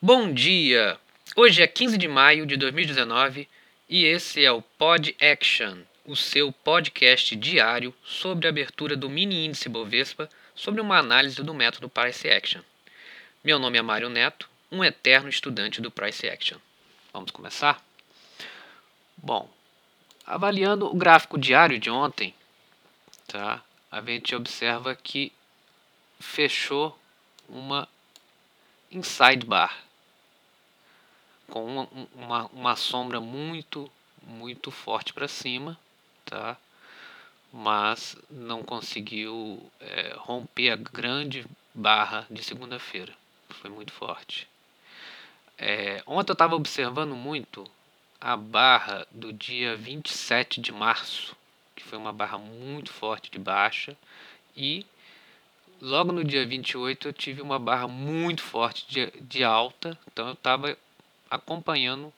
Bom dia! Hoje é 15 de maio de 2019 e esse é o Pod Action, o seu podcast diário sobre a abertura do mini índice Bovespa sobre uma análise do método Price Action. Meu nome é Mário Neto, um eterno estudante do Price Action. Vamos começar? Bom, avaliando o gráfico diário de ontem, tá? A gente observa que fechou uma inside bar com uma, uma, uma sombra muito, muito forte para cima, tá? mas não conseguiu é, romper a grande barra de segunda-feira. Foi muito forte. É, ontem eu estava observando muito a barra do dia 27 de março, que foi uma barra muito forte de baixa, e logo no dia 28 eu tive uma barra muito forte de, de alta, então eu estava acompanhando,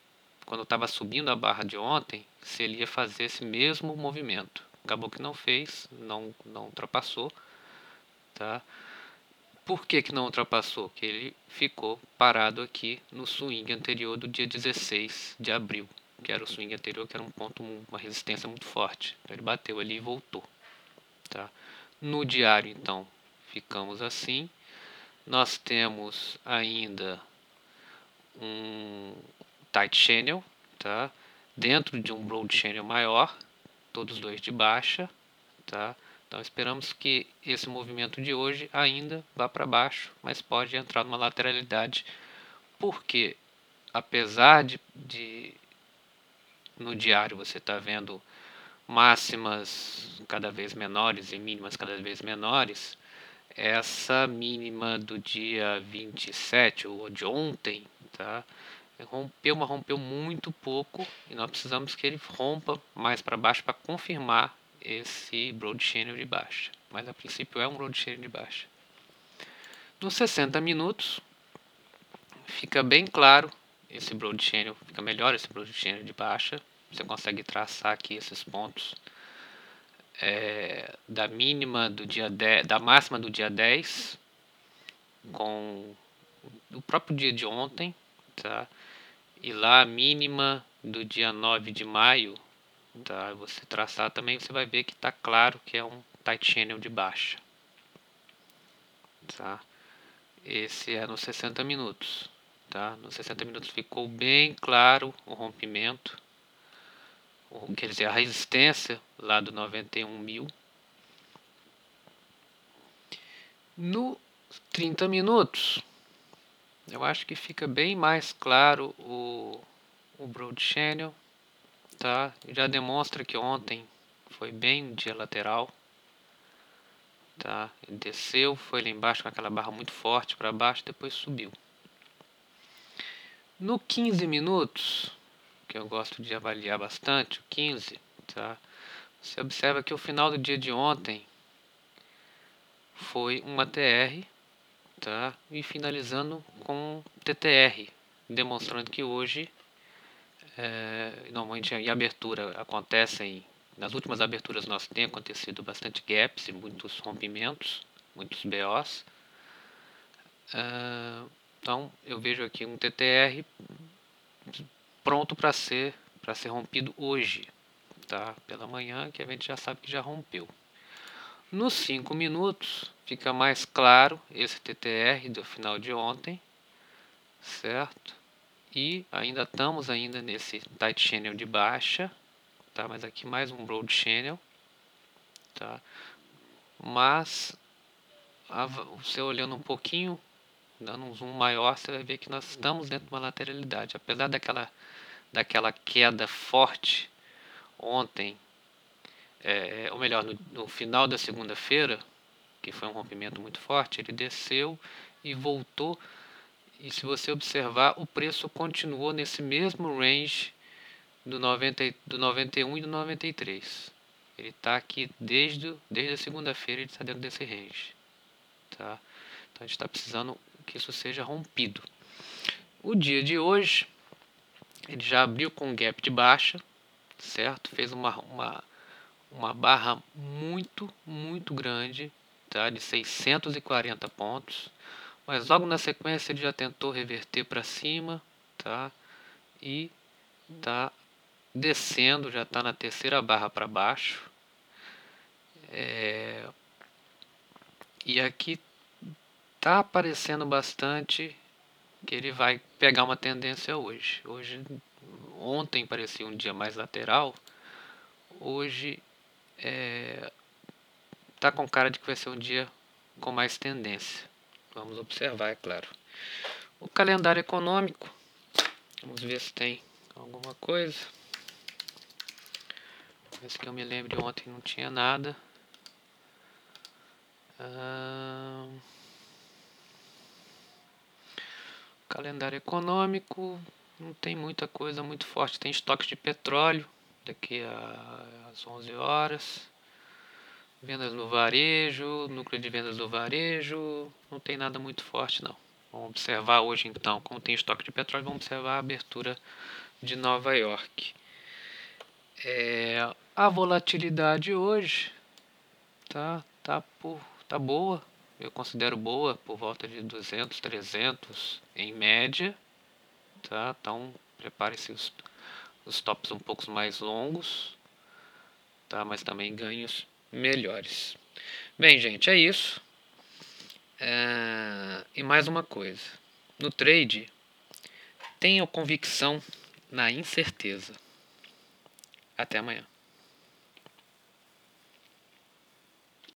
quando estava subindo a barra de ontem, se ele ia fazer esse mesmo movimento. Acabou que não fez, não, não ultrapassou. Tá? Por que, que não ultrapassou? Que ele ficou parado aqui no swing anterior do dia 16 de abril, que era o swing anterior, que era um ponto, uma resistência muito forte. Então ele bateu ali e voltou. Tá? No diário, então, ficamos assim. Nós temos ainda um tight channel, tá? Dentro de um broad channel maior, todos dois de baixa, tá? Então esperamos que esse movimento de hoje ainda vá para baixo, mas pode entrar numa lateralidade, porque apesar de, de no diário você está vendo máximas cada vez menores e mínimas cada vez menores, essa mínima do dia 27 ou de ontem tá? Rompeu, mas rompeu muito pouco e nós precisamos que ele rompa mais para baixo para confirmar esse broad channel de baixa. Mas a princípio é um broad channel de baixa. Nos 60 minutos fica bem claro esse broad channel, fica melhor esse broad channel de baixa. Você consegue traçar aqui esses pontos é, da mínima do dia 10, da máxima do dia 10 com o próprio dia de ontem tá? E lá a mínima do dia 9 de maio, tá? Você traçar também, você vai ver que está claro que é um tight channel de baixa, tá? Esse é nos 60 minutos, tá? Nos 60 minutos ficou bem claro o rompimento, quer dizer, a resistência lá do 91 mil. No 30 minutos, eu acho que fica bem mais claro o, o Broad Channel, tá? Já demonstra que ontem foi bem dia lateral, tá? Ele desceu, foi lá embaixo com aquela barra muito forte para baixo, depois subiu. No 15 minutos, que eu gosto de avaliar bastante, o 15, tá? Você observa que o final do dia de ontem foi uma TR tá? E finalizando com TTR, demonstrando que hoje, é, normalmente em abertura acontecem, nas últimas aberturas nós tem acontecido bastante gaps e muitos rompimentos, muitos BOs. É, então eu vejo aqui um TTR pronto para ser para ser rompido hoje, tá? Pela manhã, que a gente já sabe que já rompeu. Nos 5 minutos fica mais claro esse TTR do final de ontem, certo? E ainda estamos ainda nesse tight channel de baixa, tá? Mas aqui mais um broad channel, tá? Mas você olhando um pouquinho, dando um zoom maior, você vai ver que nós estamos dentro de uma lateralidade, apesar daquela daquela queda forte ontem é, ou melhor, no, no final da segunda-feira, que foi um rompimento muito forte, ele desceu e voltou. E se você observar, o preço continuou nesse mesmo range do, 90, do 91 e do 93. Ele está aqui desde, desde a segunda-feira, ele está dentro desse range. Tá? Então a gente está precisando que isso seja rompido. O dia de hoje, ele já abriu com um gap de baixa, certo? Fez uma, uma uma barra muito, muito grande, tá? de 640 pontos. mas logo na sequência ele já tentou reverter para cima, tá? E tá descendo, já está na terceira barra para baixo. É... E aqui tá aparecendo bastante que ele vai pegar uma tendência hoje. Hoje, ontem parecia um dia mais lateral, hoje é, tá com cara de que vai ser um dia com mais tendência. Vamos observar, é claro. O calendário econômico, vamos ver se tem alguma coisa. Esse que eu me lembro ontem não tinha nada. Ah, calendário econômico não tem muita coisa muito forte. Tem estoque de petróleo daqui às 11 horas. Vendas no varejo, núcleo de vendas do varejo, não tem nada muito forte não. Vamos observar hoje então, como tem estoque de petróleo, vamos observar a abertura de Nova York. É, a volatilidade hoje tá, tá, por, tá boa, eu considero boa, por volta de 200, 300 em média. Tá? Então, prepare-se os, os tops um pouco mais longos, tá? mas também ganhos melhores. Bem, gente, é isso. É... E mais uma coisa: no trade, tenha convicção na incerteza. Até amanhã.